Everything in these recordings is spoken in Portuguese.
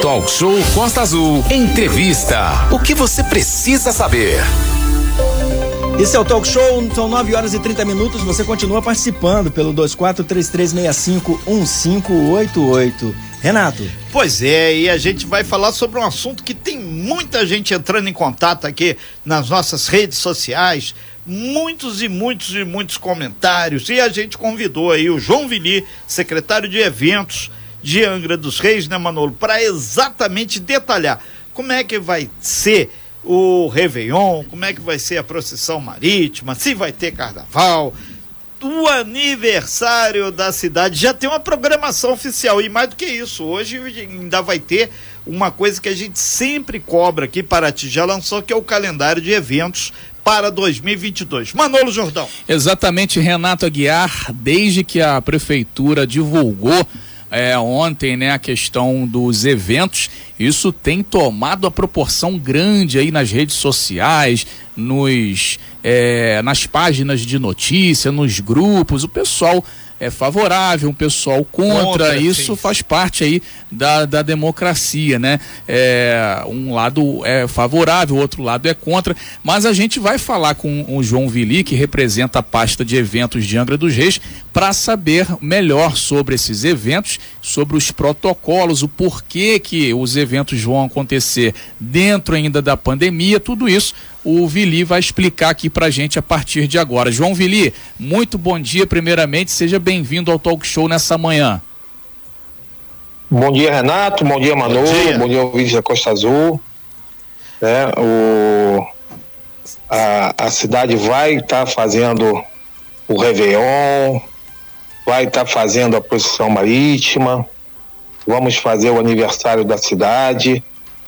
Talk Show Costa Azul. Entrevista. O que você precisa saber? Esse é o Talk Show, são 9 horas e 30 minutos. Você continua participando pelo 2433651588. Renato. Pois é, e a gente vai falar sobre um assunto que tem muita gente entrando em contato aqui nas nossas redes sociais. Muitos e muitos e muitos comentários. E a gente convidou aí o João Vili, secretário de eventos de Angra dos Reis, né, Manolo, para exatamente detalhar como é que vai ser o Réveillon, como é que vai ser a procissão marítima, se vai ter carnaval, o aniversário da cidade. Já tem uma programação oficial e mais do que isso, hoje ainda vai ter uma coisa que a gente sempre cobra aqui, Paraty já lançou, que é o calendário de eventos para 2022. Manolo Jordão. Exatamente, Renato Aguiar, desde que a prefeitura divulgou é, ontem, né, a questão dos eventos, isso tem tomado a proporção grande aí nas redes sociais, nos, é, nas páginas de notícia, nos grupos, o pessoal é favorável, um pessoal contra, contra isso sim. faz parte aí da, da democracia, né? É, um lado é favorável, o outro lado é contra, mas a gente vai falar com o João Vili, que representa a pasta de eventos de Angra dos Reis, para saber melhor sobre esses eventos, sobre os protocolos, o porquê que os eventos vão acontecer dentro ainda da pandemia, tudo isso o Vili vai explicar aqui pra gente a partir de agora. João Vili, muito bom dia primeiramente, seja bem-vindo ao Talk Show nessa manhã. Bom dia, Renato, bom dia, Manu, bom dia, bom dia ouvintes da Costa Azul. É, o, a, a cidade vai estar tá fazendo o Réveillon, vai estar tá fazendo a procissão marítima, vamos fazer o aniversário da cidade,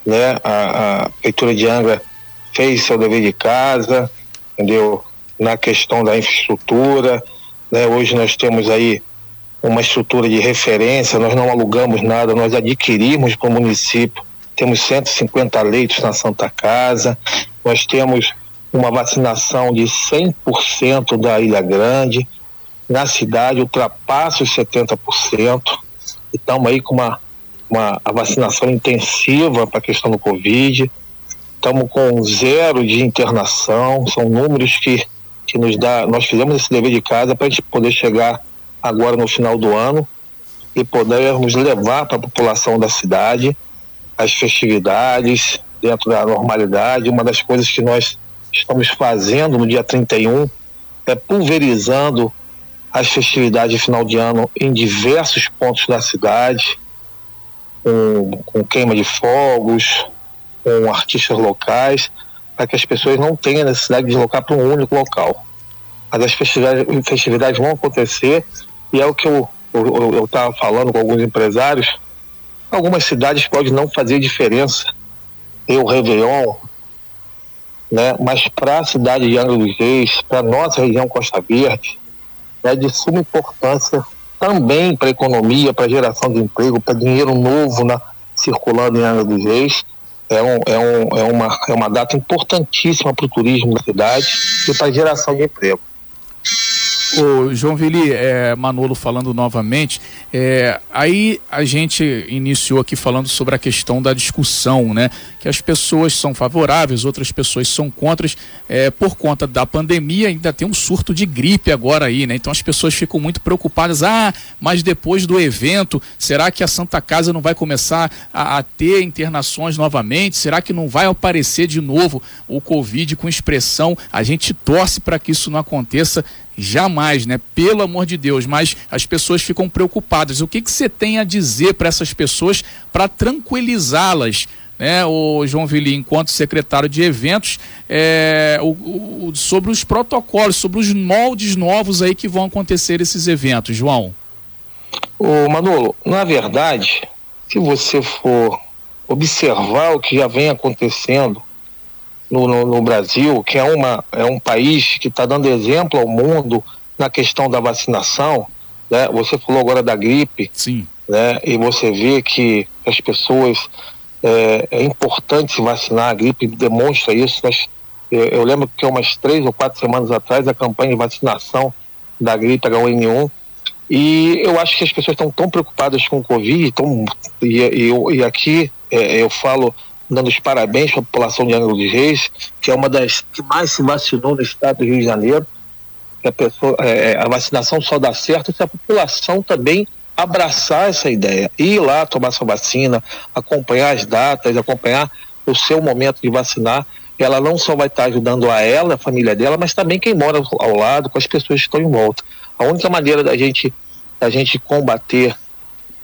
né? A, a Prefeitura de Angra fez seu dever de casa, entendeu? Na questão da infraestrutura, né? Hoje nós temos aí uma estrutura de referência, nós não alugamos nada, nós adquirimos para o município, temos 150 leitos na Santa Casa, nós temos uma vacinação de 100% da Ilha Grande, na cidade ultrapassa os 70%, e estamos aí com uma, uma a vacinação intensiva para a questão do Covid, estamos com zero de internação, são números que, que nos dá, nós fizemos esse dever de casa para a gente poder chegar agora no final do ano e podermos levar para a população da cidade as festividades dentro da normalidade. Uma das coisas que nós estamos fazendo no dia 31 é pulverizando as festividades de final de ano em diversos pontos da cidade, com, com queima de fogos, com artistas locais, para que as pessoas não tenham necessidade de deslocar para um único local. Mas as festividades, festividades vão acontecer e é o que eu estava falando com alguns empresários. Algumas cidades podem não fazer diferença o Réveillon, né? mas para a cidade de Angra dos Reis, para a nossa região Costa Verde, é de suma importância também para a economia, para a geração de emprego, para dinheiro novo na, circulando em Angra dos Reis é, um, é, um, é, uma, é uma data importantíssima para o turismo da cidade e para a geração de emprego. O João Vili, é, Manolo falando novamente, é, aí a gente iniciou aqui falando sobre a questão da discussão, né? Que as pessoas são favoráveis, outras pessoas são contra, é, por conta da pandemia ainda tem um surto de gripe agora aí, né? Então as pessoas ficam muito preocupadas, ah, mas depois do evento, será que a Santa Casa não vai começar a, a ter internações novamente? Será que não vai aparecer de novo o Covid com expressão? A gente torce para que isso não aconteça Jamais, né? Pelo amor de Deus, mas as pessoas ficam preocupadas. O que, que você tem a dizer para essas pessoas para tranquilizá-las? Né, o João Vili, enquanto secretário de eventos, é, o, o, sobre os protocolos, sobre os moldes novos aí que vão acontecer esses eventos, João. Ô Manolo, na verdade, se você for observar o que já vem acontecendo no, no, no Brasil, que é, uma, é um país que está dando exemplo ao mundo na questão da vacinação. Né? Você falou agora da gripe. Sim. Né? E você vê que as pessoas. É, é importante se vacinar, a gripe demonstra isso. Eu, eu lembro que umas três ou quatro semanas atrás, a campanha de vacinação da gripe H1N1 e eu acho que as pessoas estão tão preocupadas com o Covid, tão, e, e, e aqui é, eu falo dando os parabéns para a população de Angra dos Reis, que é uma das que mais se vacinou no estado do Rio de Janeiro. A, pessoa, é, a vacinação só dá certo se a população também abraçar essa ideia, ir lá tomar sua vacina, acompanhar as datas, acompanhar o seu momento de vacinar. Ela não só vai estar ajudando a ela, a família dela, mas também quem mora ao lado, com as pessoas que estão em volta. A única maneira da gente, da gente combater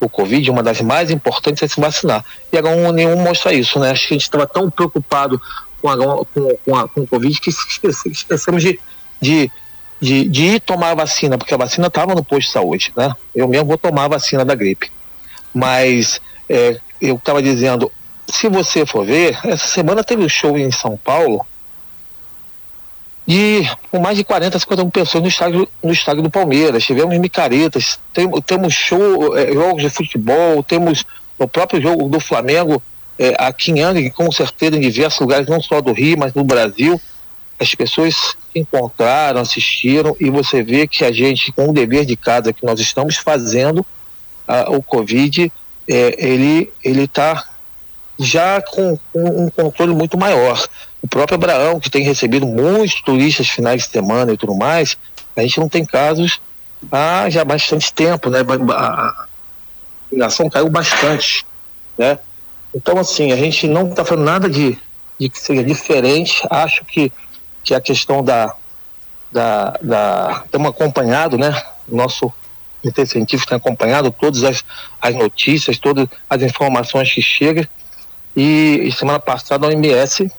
o Covid, uma das mais importantes é se vacinar. E agora nenhum mostra isso, né? Acho que a gente estava tão preocupado com, a, com, com, a, com o Covid que esquecemos de, de, de, de, ir tomar a vacina, porque a vacina estava no posto de saúde, né? Eu mesmo vou tomar a vacina da gripe. Mas é, eu estava dizendo, se você for ver, essa semana teve um show em São Paulo e com mais de 40, 50 pessoas no estádio, no estádio do Palmeiras. Tivemos micaretas, tem, temos show, é, jogos de futebol, temos o próprio jogo do Flamengo é, aqui em Angra, com certeza em diversos lugares, não só do Rio, mas no Brasil. As pessoas se encontraram, assistiram, e você vê que a gente, com o dever de casa que nós estamos fazendo, a, o Covid, é, ele está já com, com um controle muito maior o próprio Abraão, que tem recebido muitos turistas finais de semana e tudo mais, a gente não tem casos há já bastante tempo, né? A vacinação caiu bastante, né? Então, assim, a gente não está falando nada de, de que seja diferente. Acho que, que a questão da, da, da. Estamos acompanhado, né? Nosso Comitê Científico tem acompanhado todas as, as notícias, todas as informações que chegam. E, e semana passada a OMS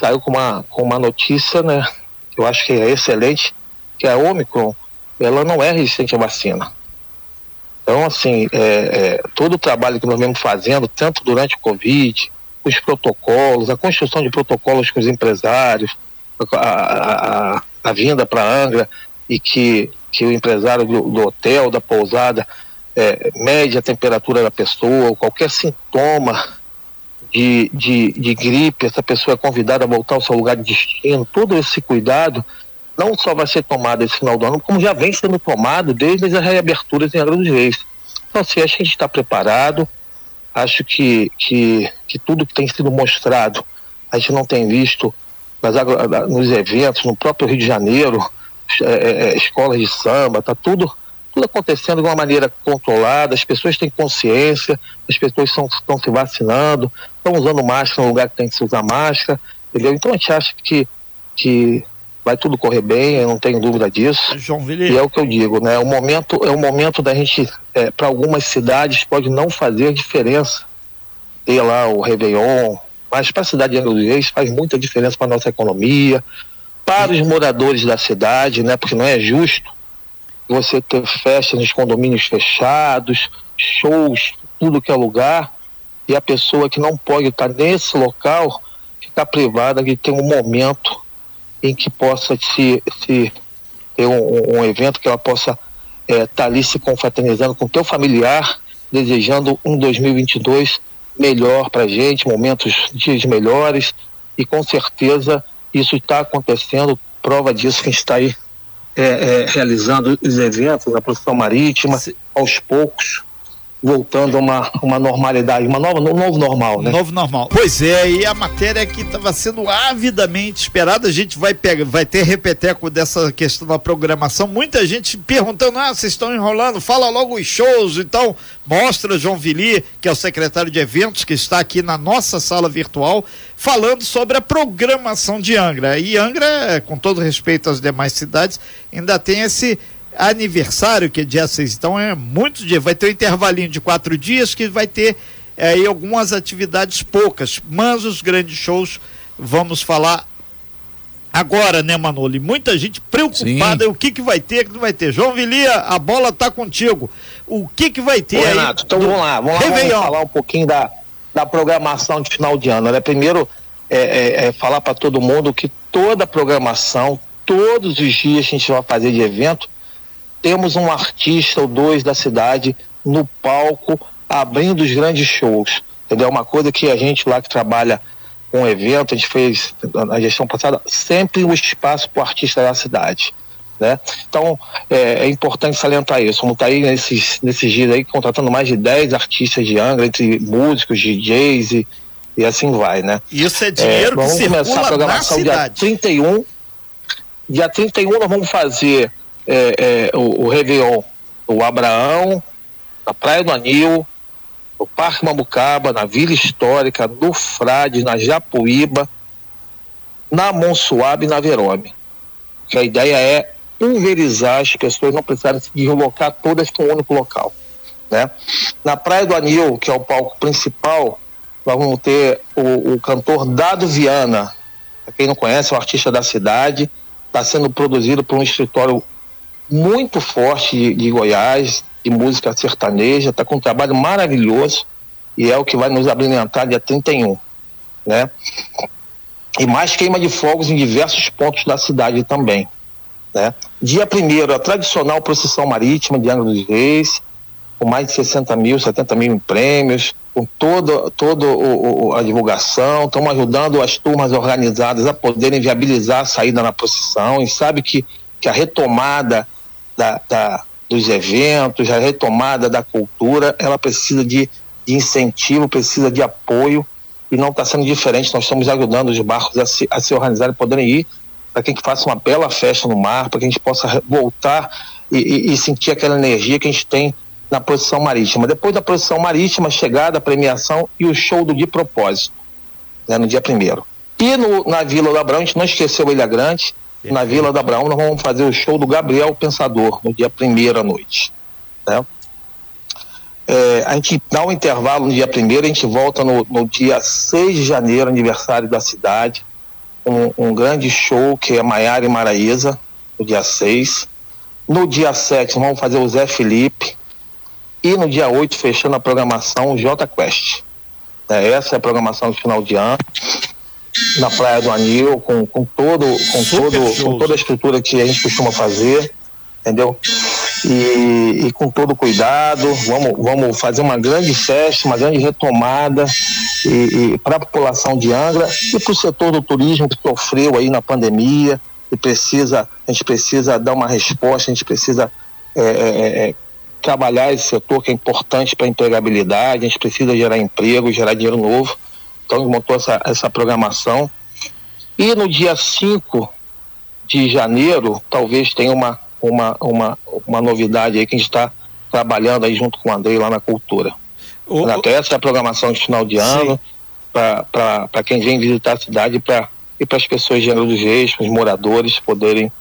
saiu com uma, com uma notícia, né, eu acho que é excelente, que a Omicron, ela não é resistente à vacina. Então, assim, é, é, todo o trabalho que nós vemos fazendo, tanto durante o Covid, os protocolos, a construção de protocolos com os empresários, a, a, a, a vinda para Angra e que, que o empresário do, do hotel, da pousada, é, mede a temperatura da pessoa, qualquer sintoma de, de, de gripe, essa pessoa é convidada a voltar ao seu lugar de destino, todo esse cuidado não só vai ser tomado esse final do ano, como já vem sendo tomado desde as reaberturas em Angra dos Reis. Então, assim, acho que a gente está preparado, acho que, que, que tudo que tem sido mostrado, a gente não tem visto nas, nos eventos, no próprio Rio de Janeiro, é, é, é escolas de samba, está tudo tudo acontecendo de uma maneira controlada, as pessoas têm consciência, as pessoas estão se vacinando, estão usando máscara no lugar que tem que se usar máscara, entendeu? Então a gente acha que, que vai tudo correr bem, eu não tenho dúvida disso. João E é o que eu digo, né? O momento é o momento da gente, é, para algumas cidades pode não fazer diferença ter lá o Réveillon, mas para a cidade de Angra dos Reis faz muita diferença para a nossa economia, para os moradores da cidade, né? Porque não é justo você ter festas nos condomínios fechados, shows, tudo que é lugar, e a pessoa que não pode estar nesse local ficar privada de ter um momento em que possa se, se ter um, um evento que ela possa estar é, tá ali se confraternizando com o teu familiar, desejando um 2022 melhor para gente, momentos, dias melhores, e com certeza isso está acontecendo, prova disso que a gente está aí é, é, realizando os eventos na produção marítima, aos poucos voltando a uma, uma normalidade, uma nova, um novo normal, né? Novo normal. Pois é, e a matéria que estava sendo avidamente esperada, a gente vai pegar, vai ter repeteco dessa questão da programação. Muita gente perguntando: ah, vocês estão enrolando, fala logo os shows. Então, mostra João Vili, que é o secretário de eventos, que está aqui na nossa sala virtual, falando sobre a programação de Angra. E Angra, com todo respeito às demais cidades, ainda tem esse aniversário, que é dia 6, então é muito dia. Vai ter um intervalinho de quatro dias que vai ter é, aí algumas atividades poucas, mas os grandes shows vamos falar agora, né, Manoli? Muita gente preocupada, Sim. o que que vai ter, o que não vai ter. João Vilia, a bola tá contigo. O que que vai ter Ô, Renato, então do... vamos lá, vamos lá, vamos falar um pouquinho da, da programação de final de ano, né? Primeiro, é, é, é falar para todo mundo que toda a programação, todos os dias que a gente vai fazer de evento, temos um artista ou dois da cidade no palco abrindo os grandes shows. Entendeu? Uma coisa que a gente lá que trabalha com evento, a gente fez na gestão passada, sempre um espaço para o artista da cidade. Né? Então, é, é, importante salientar isso. Vamos estar tá aí nesses, nesses dias aí contratando mais de 10 artistas de Angra, entre músicos, DJs e, e assim vai, né? Isso é dinheiro é, que circula começar a programação dia 31. Dia 31 nós vamos fazer é, é, o, o Réveillon, o Abraão, na Praia do Anil, no Parque Mambucaba, na Vila Histórica, no Frade, na Japuíba, na Monsuabe e na Verome. Que a ideia é pulverizar as pessoas, não precisarem se deslocar todas para um único local. Né? Na Praia do Anil, que é o palco principal, nós vamos ter o, o cantor Dado Viana. Para quem não conhece, é um artista da cidade, está sendo produzido por um escritório muito forte de, de Goiás, de música sertaneja, está com um trabalho maravilhoso e é o que vai nos abrilhantar dia 31, né? E mais queima de fogos em diversos pontos da cidade também, né? Dia primeiro, a tradicional procissão marítima de Angra dos Reis, com mais de 60 mil, 70 mil em prêmios, com toda, toda o, o, a divulgação, estamos ajudando as turmas organizadas a poderem viabilizar a saída na procissão, e sabe que, que a retomada da, da dos eventos, a retomada da cultura, ela precisa de, de incentivo, precisa de apoio e não está sendo diferente. Nós estamos ajudando os barcos a se, a se organizarem, poderem ir, para que a gente faça uma bela festa no mar, para que a gente possa voltar e, e, e, sentir aquela energia que a gente tem na posição marítima. Depois da posição marítima, chegada, a premiação e o show do de propósito, né, no dia primeiro. E no, na Vila do Abrão, a gente não esqueceu Ilha Grande, na Vila da Abraão, nós vamos fazer o show do Gabriel Pensador, no dia primeiro à noite. Né? É, a gente dá um intervalo no dia primeiro, a gente volta no, no dia 6 de janeiro, aniversário da cidade, um, um grande show que é Maiara e Maraíza, no dia 6. No dia 7, nós vamos fazer o Zé Felipe. E no dia 8, fechando a programação, o J Quest. É, essa é a programação do final de ano na Praia do Anil, com, com, todo, com, todo, com toda a estrutura que a gente costuma fazer, entendeu? E, e, com todo cuidado, vamos, vamos fazer uma grande festa, uma grande retomada e, e para a população de Angra e para o setor do turismo que sofreu aí na pandemia e precisa, a gente precisa dar uma resposta, a gente precisa é, é, é, trabalhar esse setor que é importante para a empregabilidade, a gente precisa gerar emprego, gerar dinheiro novo. Então montou essa, essa programação. E no dia 5 de janeiro, talvez tenha uma, uma, uma, uma novidade aí que a gente está trabalhando aí junto com o Andrei lá na cultura. O, Até essa é a programação de final de ano, para quem vem visitar a cidade pra, e para as pessoas de Angra dos Reis, os moradores poderem,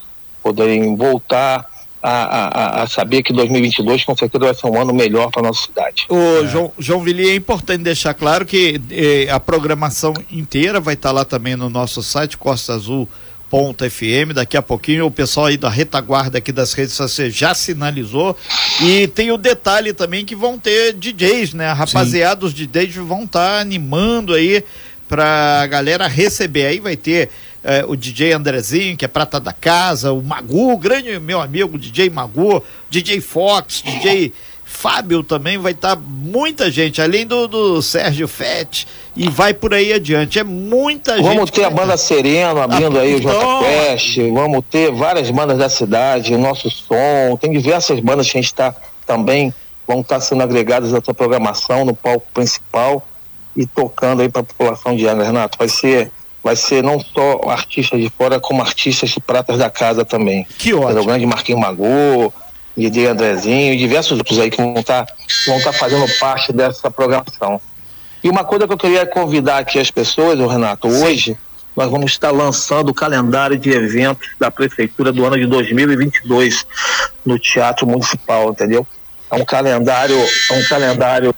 poderem voltar a, a, a, saber que 2022 com certeza vai ser um ano melhor para nossa cidade. O é. João, João Villi, é importante deixar claro que eh, a programação inteira vai estar tá lá também no nosso site Costa Azul ponto FM, daqui a pouquinho o pessoal aí da retaguarda aqui das redes sociais já sinalizou e tem o detalhe também que vão ter DJs, né? Rapaziada, Sim. os DJs vão estar tá animando aí pra galera receber aí, vai ter é, o DJ Andrezinho, que é prata da casa, o Magu, o grande meu amigo DJ Magu, DJ Fox, DJ Fábio também vai estar tá muita gente, além do, do Sérgio Fett, e vai por aí adiante. É muita vamos gente. Vamos ter a banda Sereno abrindo ah, aí o J Quest, vamos ter várias bandas da cidade, o nosso som, tem diversas bandas que a gente está também, vão estar tá sendo agregadas à sua programação no palco principal e tocando aí para a população de Angra, Renato. Vai ser vai ser não só artistas de fora, como artistas de pratas da casa também. Que ótimo. O grande Marquinhos Magô, DJ Andrezinho e diversos outros aí que vão estar tá, vão tá fazendo parte dessa programação. E uma coisa que eu queria convidar aqui as pessoas, Renato, Sim. hoje nós vamos estar lançando o calendário de eventos da Prefeitura do ano de 2022 no Teatro Municipal, entendeu? É um calendário, é um calendário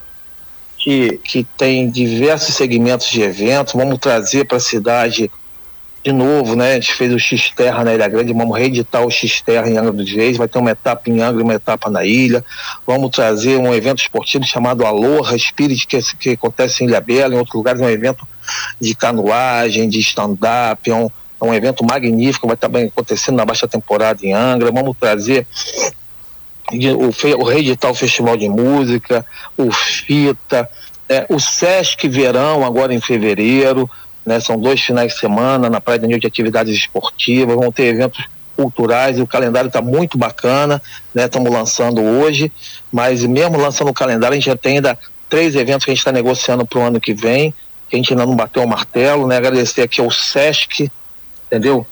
que, que tem diversos segmentos de eventos. Vamos trazer para a cidade de novo, né? A gente fez o X-Terra na Ilha Grande, vamos reeditar o X-Terra em Angra dos Reis, vai ter uma etapa em Angra e uma etapa na ilha. Vamos trazer um evento esportivo chamado Aloha Spirit, que, que acontece em Ilha Bela, em outros lugares, é um evento de canoagem, de stand-up, é um, é um evento magnífico, vai estar bem acontecendo na baixa temporada em Angra. Vamos trazer o, o reeditar o Festival de Música, o FITA, é, o Sesc Verão, agora em fevereiro, né, são dois finais de semana na Praia de Nil de atividades esportivas, vão ter eventos culturais, e o calendário está muito bacana, né? Estamos lançando hoje, mas mesmo lançando o calendário, a gente já tem ainda três eventos que a gente está negociando para o ano que vem, que a gente ainda não bateu o martelo, né? Agradecer aqui ao Sesc, entendeu?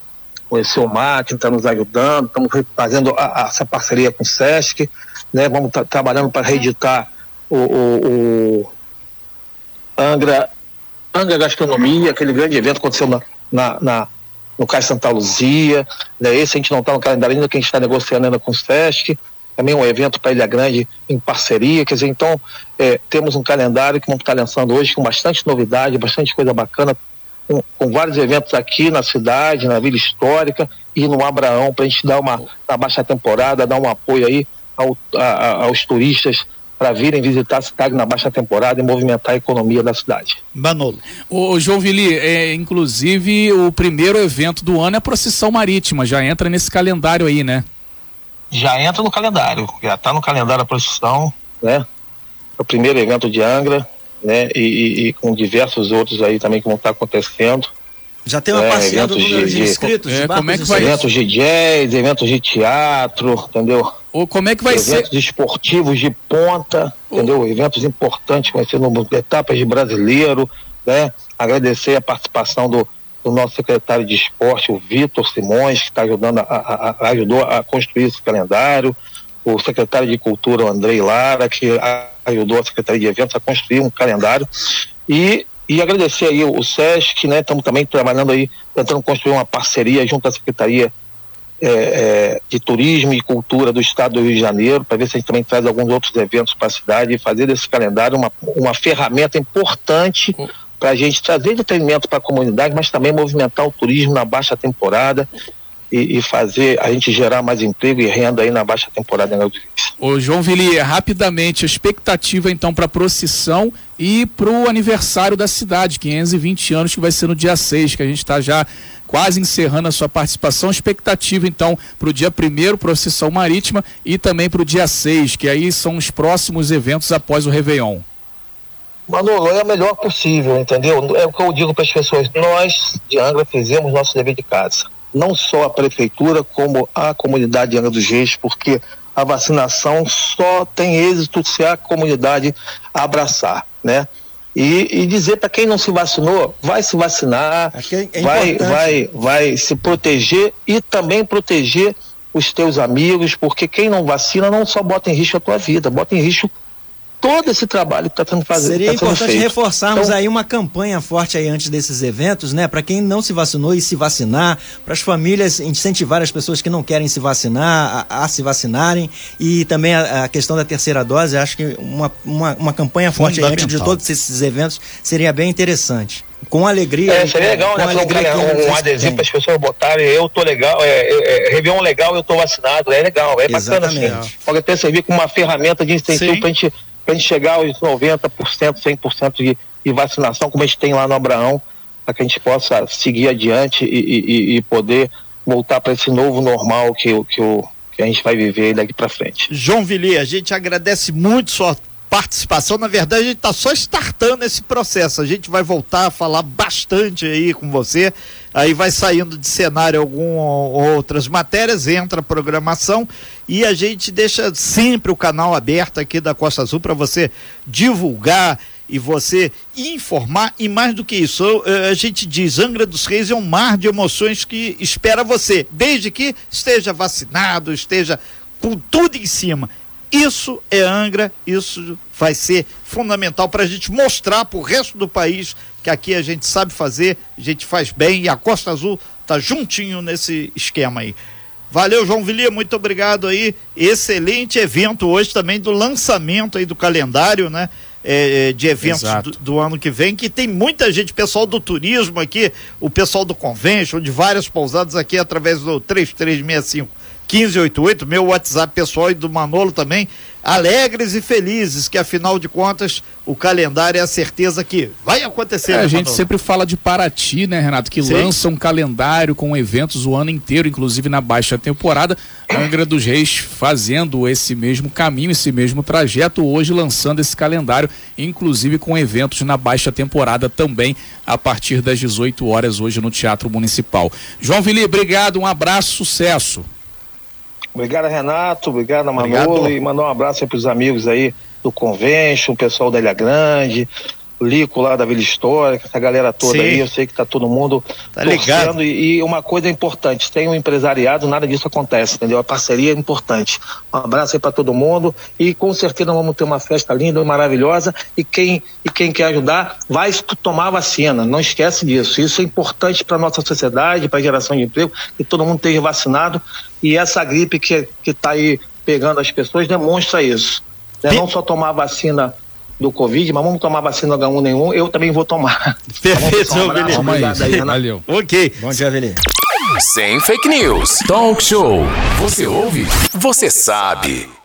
Conhecer o Mar, que está nos ajudando, estamos fazendo a, a, essa parceria com o Sesc, né? Vamos tá, trabalhando para reeditar o, o, o Angra, Angra Gastronomia, aquele grande evento que aconteceu na, na, na no Cais Santa Luzia, né? esse a gente não está no calendário ainda, que a gente está negociando ainda com o SESC, também um evento para Ilha Grande em parceria, quer dizer, então é, temos um calendário que vamos estar lançando hoje com bastante novidade, bastante coisa bacana, com, com, vários eventos aqui na cidade, na Vila Histórica e no Abraão, para a gente dar uma, na baixa temporada, dar um apoio aí ao, a, aos turistas para virem visitar a cidade na baixa temporada e movimentar a economia da cidade. Manolo. O João Vili, é, inclusive o primeiro evento do ano é a procissão marítima, já entra nesse calendário aí, né? Já entra no calendário, já está no calendário a procissão, né? É o primeiro evento de Angra, né? E, e, e com diversos outros aí também que vão estar acontecendo. Já tem uma é, parceria do número de, de inscritos? É, como é que vai... Eventos de jazz, eventos de teatro, entendeu? Ou como é que vai eventos ser? Eventos esportivos de ponta, entendeu? Eventos importantes, vai ser no etapas de brasileiro, né? Agradecer a participação do, do nosso secretário de esporte, o Vitor Simões, que está ajudando a, a, a, ajudou a construir esse calendário, o secretário de cultura, o Andrei Lara, que ajudou a secretaria de eventos a construir um calendário. E e agradecer aí o SESC, né? Estamos também trabalhando aí, tentando construir uma parceria junto à Secretaria é, é, de Turismo e Cultura do Estado do Rio de Janeiro, para ver se a gente também traz alguns outros eventos para a cidade e fazer desse calendário uma, uma ferramenta importante para a gente trazer entretenimento para a comunidade, mas também movimentar o turismo na baixa temporada e, e, fazer a gente gerar mais emprego e renda aí na baixa temporada em Ô João Vili, rapidamente, a expectativa então para a procissão e para o aniversário da cidade, 520 anos, que vai ser no dia 6, que a gente está já quase encerrando a sua participação. Expectativa então para o dia 1 procissão marítima, e também para o dia 6, que aí são os próximos eventos após o Réveillon. Manolo, é o melhor possível, entendeu? É o que eu digo para as pessoas. Nós, de Angra, fizemos nosso dever de casa não só a prefeitura, como a comunidade de Angra dos Reis, porque a vacinação só tem êxito se a comunidade abraçar, né? E, e dizer para quem não se vacinou, vai se vacinar, é, é vai, vai, vai se proteger e também proteger os teus amigos, porque quem não vacina não só bota em risco a tua vida, bota em risco todo esse trabalho que está sendo fazer. Seria tá importante feito. reforçarmos então, aí uma campanha forte aí antes desses eventos, né? Para quem não se vacinou e se vacinar, para as famílias incentivar as pessoas que não querem se vacinar a, a se vacinarem e também a, a, questão da terceira dose. Acho que uma, uma, uma campanha forte aí antes de todos esses eventos seria bem interessante com alegria. É, seria legal, né? Alegria um, um adesivo para as pessoas botarem, eu tô legal, é, é, é, Réveillon legal, eu tô vacinado, é legal, é Exatamente. bacana. Assim, pode até servir como uma ferramenta de incentivo para a gente para a gente chegar aos 90%, 100% de, de vacinação, como a gente tem lá no Abraão, para que a gente possa seguir adiante e, e, e poder voltar para esse novo normal que, que, o, que a gente vai viver daqui para frente. João Vili, a gente agradece muito sua participação. Na verdade, a gente está só startando esse processo. A gente vai voltar a falar bastante aí com você. Aí vai saindo de cenário algumas outras matérias, entra a programação e a gente deixa sempre o canal aberto aqui da Costa Azul para você divulgar e você informar e mais do que isso, a gente diz, Angra dos Reis é um mar de emoções que espera você, desde que esteja vacinado, esteja com tudo em cima. Isso é Angra, isso vai ser fundamental para a gente mostrar para o resto do país que aqui a gente sabe fazer, a gente faz bem e a Costa Azul tá juntinho nesse esquema aí. Valeu, João Vilia, muito obrigado aí. Excelente evento hoje também do lançamento aí do calendário, né? É, é de eventos do, do, ano que vem, que tem muita gente, pessoal do turismo aqui, o pessoal do convention, de várias pousadas aqui através do 3365 1588, meu WhatsApp pessoal e do Manolo também, alegres e felizes, que afinal de contas o calendário é a certeza que vai acontecer. É, né, a gente sempre fala de Paraty, né, Renato, que Sim. lança um calendário com eventos o ano inteiro, inclusive na baixa temporada. Angra dos Reis fazendo esse mesmo caminho, esse mesmo trajeto, hoje lançando esse calendário, inclusive com eventos na baixa temporada também, a partir das 18 horas hoje no Teatro Municipal. João Vili, obrigado, um abraço, sucesso. Obrigado, Renato. Obrigado, Manolo. Obrigado. E mandar um abraço para os amigos aí do Convention, o pessoal da Ilha Grande, Lico lá da Vila Histórica, essa galera toda Sim. aí. Eu sei que tá todo mundo tá ligado. E, e, uma coisa importante: tem um empresariado, nada disso acontece, entendeu? A parceria é importante. Um abraço aí para todo mundo. E com certeza vamos ter uma festa linda, maravilhosa. E quem, e quem quer ajudar, vai tomar vacina. Não esquece disso. Isso é importante para nossa sociedade, para a geração de emprego, que todo mundo esteja vacinado e essa gripe que está aí pegando as pessoas demonstra isso. Né? Não só tomar vacina do Covid, mas vamos tomar vacina H1N1, eu também vou tomar. Perfeito, um abraço, obrigado aí, Valeu. Ok. Bom dia, Veli. Sem fake news. Talk show. Você ouve? Você sabe.